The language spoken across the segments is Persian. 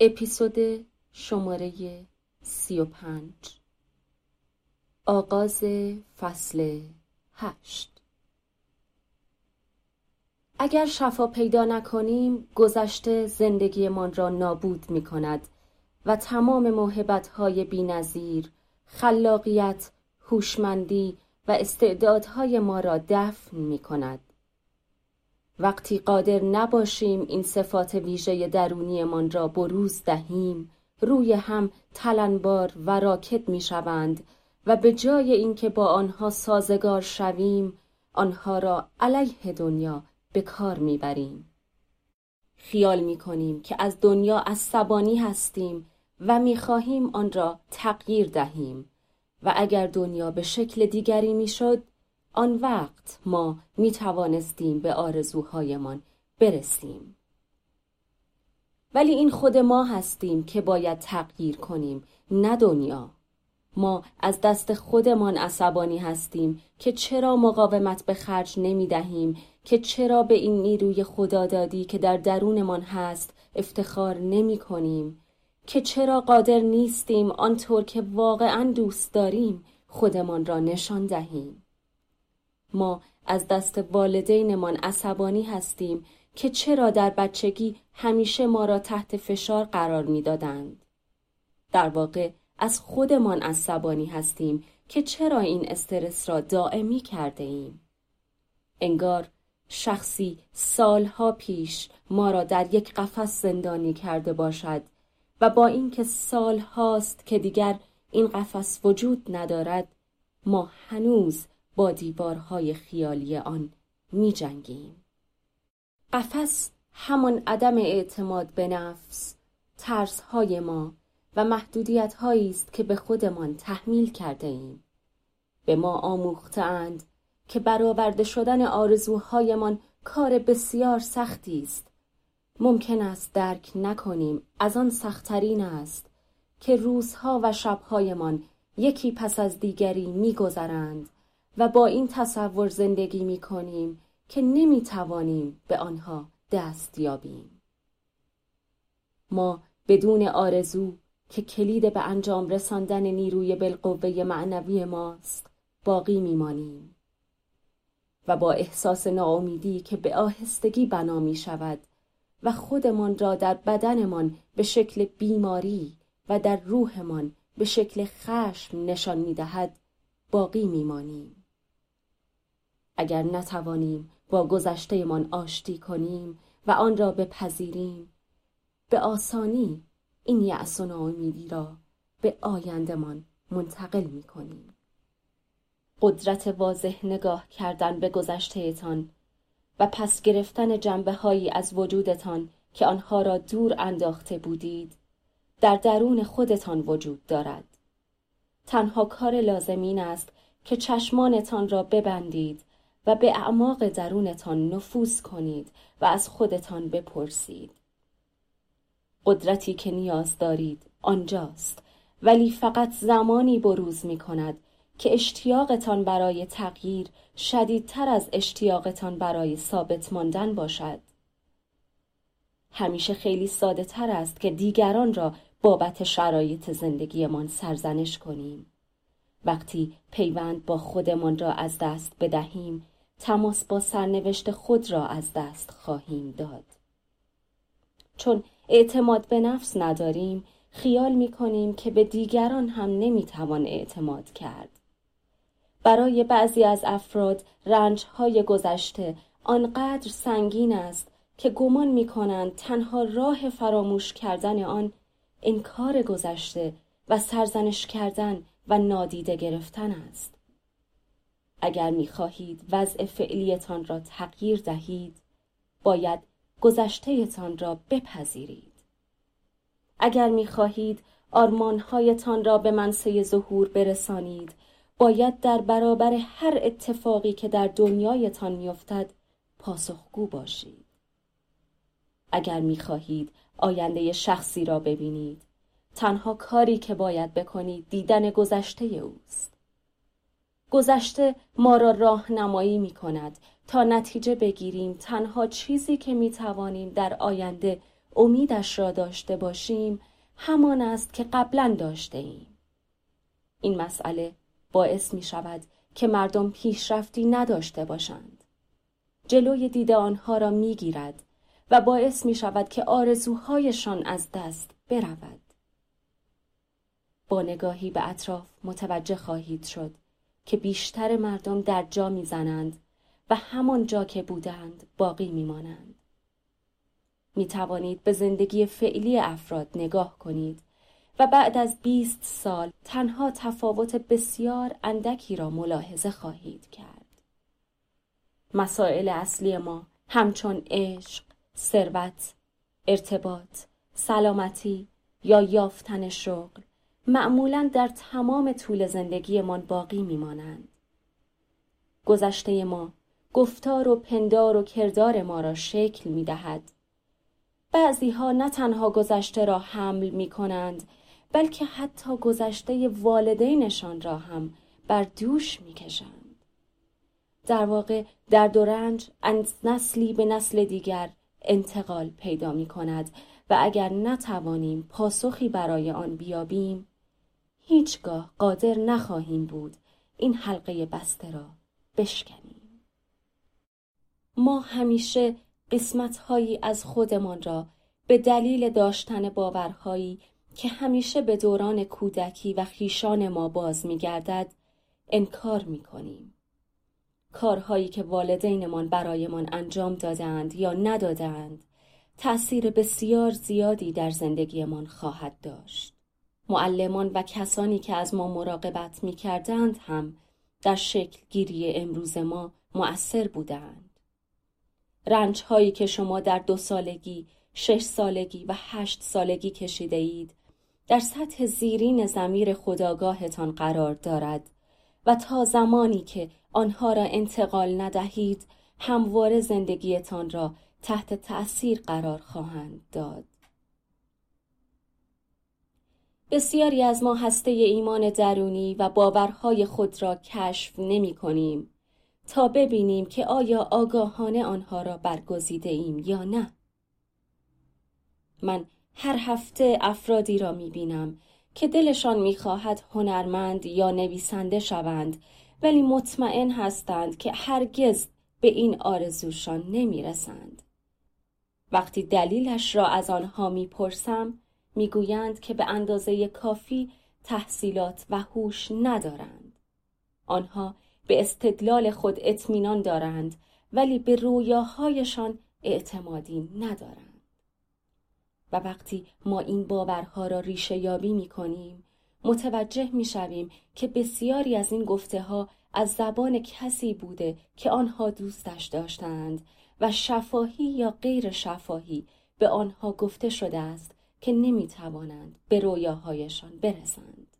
اپیزود شماره سی و پنج آغاز فصل هشت اگر شفا پیدا نکنیم گذشته زندگیمان را نابود می کند و تمام موهبت های بی نظیر، خلاقیت، هوشمندی و استعدادهای ما را دفن می کند. وقتی قادر نباشیم این صفات ویژه درونیمان را بروز دهیم روی هم تلنبار و راکت می شوند و به جای اینکه با آنها سازگار شویم آنها را علیه دنیا به کار می‌بریم. خیال می کنیم که از دنیا عصبانی هستیم و می خواهیم آن را تغییر دهیم و اگر دنیا به شکل دیگری می‌شد آن وقت ما می توانستیم به آرزوهایمان برسیم. ولی این خود ما هستیم که باید تغییر کنیم نه دنیا. ما از دست خودمان عصبانی هستیم که چرا مقاومت به خرج نمی دهیم که چرا به این نیروی خدادادی که در درونمان هست افتخار نمی کنیم که چرا قادر نیستیم آنطور که واقعا دوست داریم خودمان را نشان دهیم. ما از دست والدینمان عصبانی هستیم که چرا در بچگی همیشه ما را تحت فشار قرار می‌دادند. در واقع از خودمان عصبانی هستیم که چرا این استرس را دائمی کرده ایم. انگار شخصی سالها پیش ما را در یک قفس زندانی کرده باشد و با اینکه سال هاست که دیگر این قفس وجود ندارد ما هنوز با دیوارهای خیالی آن می جنگیم. قفس همان عدم اعتماد به نفس، ترسهای ما و محدودیت است که به خودمان تحمیل کرده ایم. به ما آموختند که برآورده شدن آرزوهایمان کار بسیار سختی است. ممکن است درک نکنیم از آن سختترین است که روزها و شبهایمان یکی پس از دیگری میگذرند و با این تصور زندگی می کنیم که نمی توانیم به آنها دست یابیم. ما بدون آرزو که کلید به انجام رساندن نیروی بالقوه معنوی ماست باقی میمانیم و با احساس ناامیدی که به آهستگی بنا می شود و خودمان را در بدنمان به شکل بیماری و در روحمان به شکل خشم نشان می دهد باقی میمانیم. اگر نتوانیم با گذشتهمان آشتی کنیم و آن را بپذیریم به آسانی این یأس و ناامیدی را به آیندمان منتقل می کنیم. قدرت واضح نگاه کردن به گذشتهتان و پس گرفتن جنبه هایی از وجودتان که آنها را دور انداخته بودید در درون خودتان وجود دارد. تنها کار لازمین است که چشمانتان را ببندید و به اعماق درونتان نفوذ کنید و از خودتان بپرسید. قدرتی که نیاز دارید آنجاست ولی فقط زمانی بروز می کند که اشتیاقتان برای تغییر شدیدتر از اشتیاقتان برای ثابت ماندن باشد. همیشه خیلی ساده تر است که دیگران را بابت شرایط زندگیمان سرزنش کنیم. وقتی پیوند با خودمان را از دست بدهیم تماس با سرنوشت خود را از دست خواهیم داد. چون اعتماد به نفس نداریم خیال می کنیم که به دیگران هم نمی توان اعتماد کرد. برای بعضی از افراد رنج های گذشته آنقدر سنگین است که گمان می کنند تنها راه فراموش کردن آن انکار گذشته و سرزنش کردن و نادیده گرفتن است. اگر می‌خواهید وضع فعلیتان را تغییر دهید باید گذشتهتان را بپذیرید. اگر می‌خواهید آرمانهایتان را به منصه ظهور برسانید باید در برابر هر اتفاقی که در دنیایتان میافتد پاسخگو باشید. اگر می‌خواهید آینده شخصی را ببینید تنها کاری که باید بکنید دیدن گذشته اوست. گذشته ما را راهنمایی می کند تا نتیجه بگیریم تنها چیزی که می توانیم در آینده امیدش را داشته باشیم همان است که قبلا داشته ایم. این مسئله باعث می شود که مردم پیشرفتی نداشته باشند. جلوی دید آنها را می گیرد و باعث می شود که آرزوهایشان از دست برود. با نگاهی به اطراف متوجه خواهید شد که بیشتر مردم در جا می‌زنند و همان جا که بودند باقی میمانند. می توانید به زندگی فعلی افراد نگاه کنید و بعد از 20 سال تنها تفاوت بسیار اندکی را ملاحظه خواهید کرد. مسائل اصلی ما همچون عشق، ثروت، ارتباط، سلامتی یا یافتن شغل معمولا در تمام طول زندگیمان باقی میمانند. گذشته ما گفتار و پندار و کردار ما را شکل می دهد. بعضی ها نه تنها گذشته را حمل می کنند بلکه حتی گذشته والدینشان را هم بر دوش می کشند. در واقع درد و رنج از نسلی به نسل دیگر انتقال پیدا می کند و اگر نتوانیم پاسخی برای آن بیابیم هیچگاه قادر نخواهیم بود این حلقه بسته را بشکنیم ما همیشه قسمتهایی از خودمان را به دلیل داشتن باورهایی که همیشه به دوران کودکی و خیشان ما باز میگردد انکار می کنیم. کارهایی که والدینمان برایمان انجام دادند یا ندادند تأثیر بسیار زیادی در زندگیمان خواهد داشت. معلمان و کسانی که از ما مراقبت می کردند هم در شکل گیری امروز ما مؤثر بودند. رنج هایی که شما در دو سالگی، شش سالگی و هشت سالگی کشیده اید در سطح زیرین زمیر خداگاهتان قرار دارد و تا زمانی که آنها را انتقال ندهید همواره زندگیتان را تحت تأثیر قرار خواهند داد. بسیاری از ما هسته ایمان درونی و باورهای خود را کشف نمی کنیم تا ببینیم که آیا آگاهانه آنها را برگزیده ایم یا نه. من هر هفته افرادی را می بینم که دلشان می‌خواهد هنرمند یا نویسنده شوند ولی مطمئن هستند که هرگز به این آرزوشان نمی‌رسند. وقتی دلیلش را از آنها می‌پرسم می‌گویند که به اندازه کافی تحصیلات و هوش ندارند. آنها به استدلال خود اطمینان دارند ولی به رویاهایشان اعتمادی ندارند. و وقتی ما این باورها را ریشه یابی می کنیم متوجه می شویم که بسیاری از این گفته ها از زبان کسی بوده که آنها دوستش داشتند و شفاهی یا غیر شفاهی به آنها گفته شده است که نمی توانند به رویاهایشان برسند.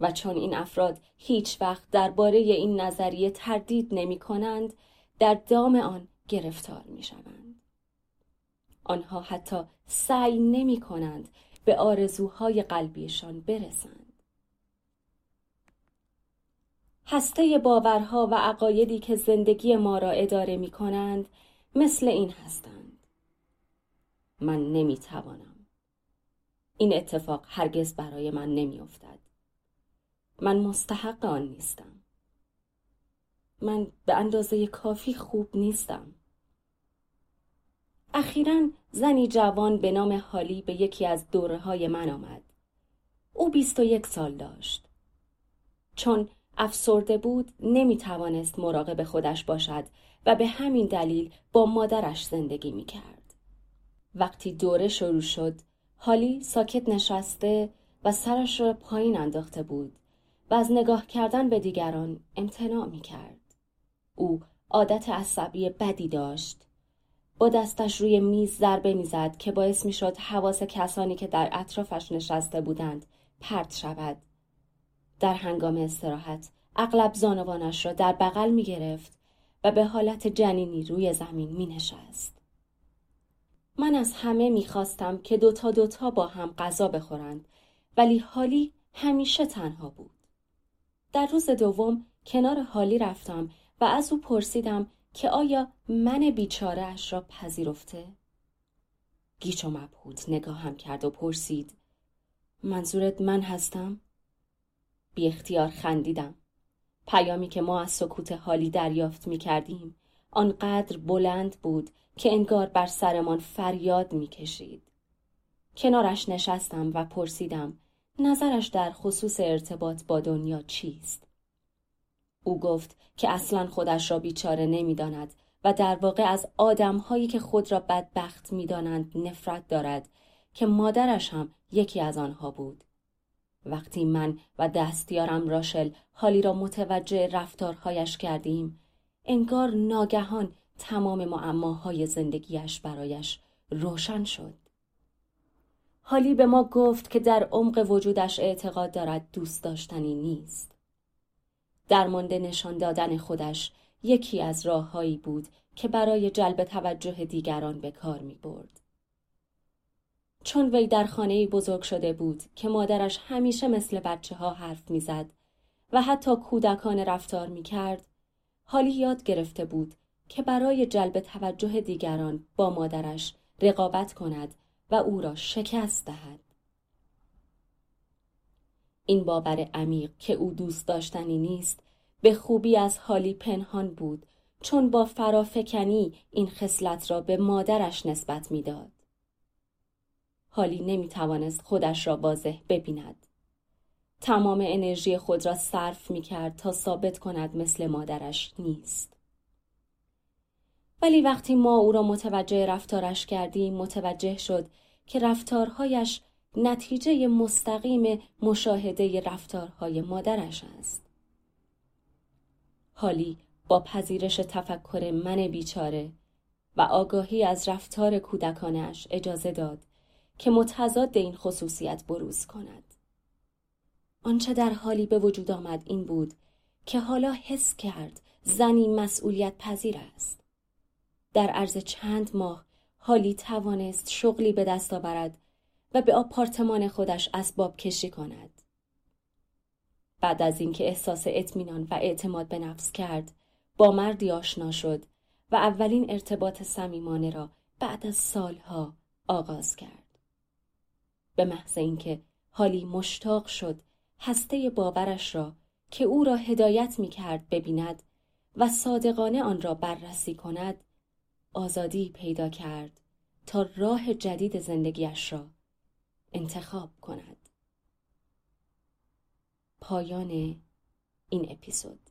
و چون این افراد هیچ وقت درباره این نظریه تردید نمی کنند در دام آن گرفتار می شوند. آنها حتی سعی نمی کنند به آرزوهای قلبیشان برسند. هسته باورها و عقایدی که زندگی ما را اداره می کنند مثل این هستند. من نمی توانم. این اتفاق هرگز برای من نمی افتد. من مستحق آن نیستم. من به اندازه کافی خوب نیستم. اخیرا زنی جوان به نام حالی به یکی از دوره های من آمد. او بیست و یک سال داشت. چون افسرده بود نمی توانست مراقب خودش باشد و به همین دلیل با مادرش زندگی می کرد. وقتی دوره شروع شد حالی ساکت نشسته و سرش را پایین انداخته بود و از نگاه کردن به دیگران امتناع می کرد. او عادت عصبی بدی داشت با دستش روی میز ضربه می‌زد که باعث می‌شد حواس کسانی که در اطرافش نشسته بودند پرت شود در هنگام استراحت اغلب زانوانش را در بغل می گرفت و به حالت جنینی روی زمین می نشست. من از همه می خواستم که دوتا دوتا با هم غذا بخورند ولی حالی همیشه تنها بود. در روز دوم کنار حالی رفتم و از او پرسیدم که آیا من بیچاره اش را پذیرفته؟ گیچ و مبهوت نگاهم کرد و پرسید منظورت من هستم؟ بی اختیار خندیدم. پیامی که ما از سکوت حالی دریافت می کردیم آنقدر بلند بود که انگار بر سرمان فریاد می کشید. کنارش نشستم و پرسیدم نظرش در خصوص ارتباط با دنیا چیست؟ او گفت که اصلا خودش را بیچاره نمی‌داند و در واقع از آدمهایی که خود را بدبخت می‌دانند نفرت دارد که مادرش هم یکی از آنها بود. وقتی من و دستیارم راشل حالی را متوجه رفتارهایش کردیم انگار ناگهان تمام معماهای زندگیش برایش روشن شد. حالی به ما گفت که در عمق وجودش اعتقاد دارد دوست داشتنی نیست. درمانده نشان دادن خودش یکی از راههایی بود که برای جلب توجه دیگران به کار می برد. چون وی در خانه بزرگ شده بود که مادرش همیشه مثل بچه ها حرف می‌زد و حتی کودکان رفتار می کرد، حالی یاد گرفته بود که برای جلب توجه دیگران با مادرش رقابت کند و او را شکست دهد. این باور عمیق که او دوست داشتنی نیست به خوبی از حالی پنهان بود چون با فرافکنی این خصلت را به مادرش نسبت می‌داد. حالی نمی توانست خودش را واضح ببیند. تمام انرژی خود را صرف می کرد تا ثابت کند مثل مادرش نیست. ولی وقتی ما او را متوجه رفتارش کردیم متوجه شد که رفتارهایش نتیجه مستقیم مشاهده رفتارهای مادرش است. حالی با پذیرش تفکر من بیچاره و آگاهی از رفتار کودکانش اجازه داد که متضاد این خصوصیت بروز کند. آنچه در حالی به وجود آمد این بود که حالا حس کرد زنی مسئولیت پذیر است. در عرض چند ماه حالی توانست شغلی به دست آورد و به آپارتمان خودش اسباب کشی کند. بعد از اینکه احساس اطمینان و اعتماد به نفس کرد، با مردی آشنا شد و اولین ارتباط صمیمانه را بعد از سالها آغاز کرد. به محض اینکه حالی مشتاق شد هسته باورش را که او را هدایت می کرد ببیند و صادقانه آن را بررسی کند آزادی پیدا کرد تا راه جدید زندگیش را انتخاب کند. پایان این اپیزود